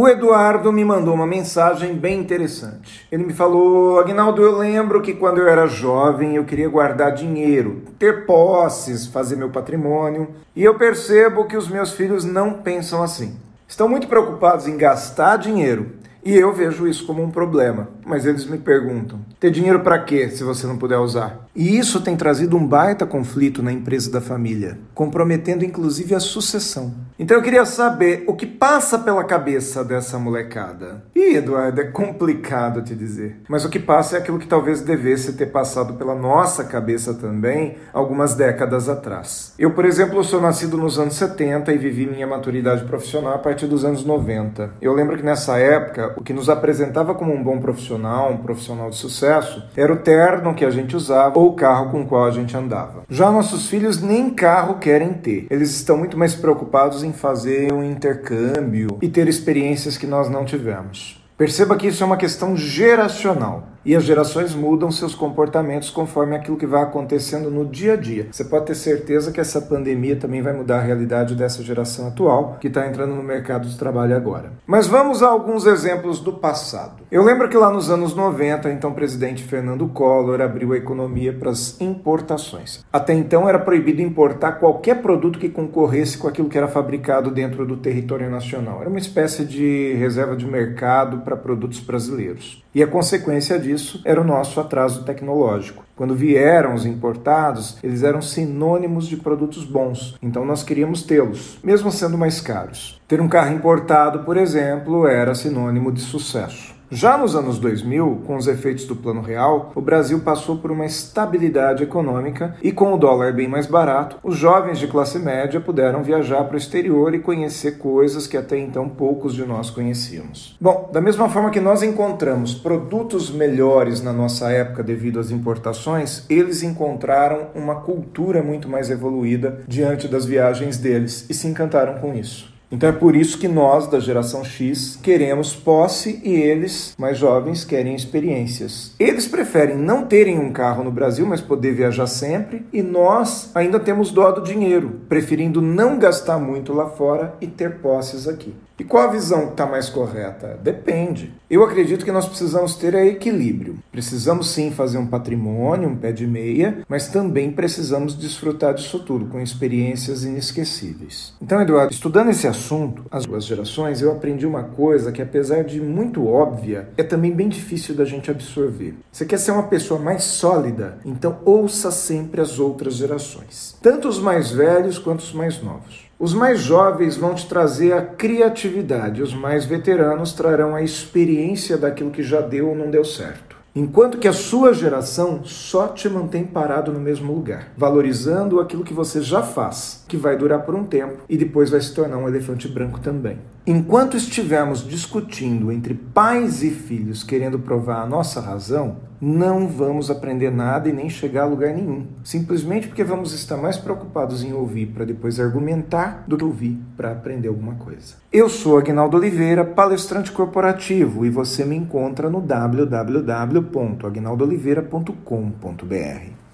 O Eduardo me mandou uma mensagem bem interessante. Ele me falou: Agnaldo, eu lembro que quando eu era jovem eu queria guardar dinheiro, ter posses, fazer meu patrimônio, e eu percebo que os meus filhos não pensam assim. Estão muito preocupados em gastar dinheiro e eu vejo isso como um problema. Mas eles me perguntam: ter dinheiro para quê se você não puder usar? E isso tem trazido um baita conflito na empresa da família, comprometendo inclusive a sucessão. Então eu queria saber o que passa pela cabeça dessa molecada. Ih, Eduardo, é complicado te dizer. Mas o que passa é aquilo que talvez devesse ter passado pela nossa cabeça também algumas décadas atrás. Eu, por exemplo, sou nascido nos anos 70 e vivi minha maturidade profissional a partir dos anos 90. Eu lembro que nessa época o que nos apresentava como um bom profissional, um profissional de sucesso, era o terno que a gente usava ou o carro com o qual a gente andava. Já nossos filhos nem carro querem ter. Eles estão muito mais preocupados em fazer um intercâmbio e ter experiências que nós não tivemos. Perceba que isso é uma questão geracional. E as gerações mudam seus comportamentos conforme aquilo que vai acontecendo no dia a dia. Você pode ter certeza que essa pandemia também vai mudar a realidade dessa geração atual que está entrando no mercado de trabalho agora. Mas vamos a alguns exemplos do passado. Eu lembro que lá nos anos 90, então presidente Fernando Collor abriu a economia para as importações. Até então era proibido importar qualquer produto que concorresse com aquilo que era fabricado dentro do território nacional. Era uma espécie de reserva de mercado para produtos brasileiros. E a consequência disso isso era o nosso atraso tecnológico. Quando vieram os importados, eles eram sinônimos de produtos bons, então nós queríamos tê-los, mesmo sendo mais caros. Ter um carro importado, por exemplo, era sinônimo de sucesso. Já nos anos 2000, com os efeitos do Plano Real, o Brasil passou por uma estabilidade econômica e, com o dólar bem mais barato, os jovens de classe média puderam viajar para o exterior e conhecer coisas que até então poucos de nós conhecíamos. Bom, da mesma forma que nós encontramos produtos melhores na nossa época devido às importações, eles encontraram uma cultura muito mais evoluída diante das viagens deles e se encantaram com isso. Então é por isso que nós, da geração X, queremos posse e eles, mais jovens, querem experiências. Eles preferem não terem um carro no Brasil, mas poder viajar sempre, e nós ainda temos dó do dinheiro, preferindo não gastar muito lá fora e ter posses aqui. E qual a visão que está mais correta? Depende. Eu acredito que nós precisamos ter equilíbrio. Precisamos sim fazer um patrimônio, um pé de meia, mas também precisamos desfrutar disso tudo com experiências inesquecíveis. Então, Eduardo, estudando esse assunto, as duas gerações, eu aprendi uma coisa que, apesar de muito óbvia, é também bem difícil da gente absorver. Você quer ser uma pessoa mais sólida? Então ouça sempre as outras gerações, tanto os mais velhos quanto os mais novos. Os mais jovens vão te trazer a criatividade, os mais veteranos trarão a experiência daquilo que já deu ou não deu certo. Enquanto que a sua geração só te mantém parado no mesmo lugar, valorizando aquilo que você já faz, que vai durar por um tempo e depois vai se tornar um elefante branco também. Enquanto estivermos discutindo entre pais e filhos querendo provar a nossa razão, não vamos aprender nada e nem chegar a lugar nenhum. Simplesmente porque vamos estar mais preocupados em ouvir para depois argumentar do que ouvir para aprender alguma coisa. Eu sou Agnaldo Oliveira, palestrante corporativo, e você me encontra no www.agnaldoliveira.com.br.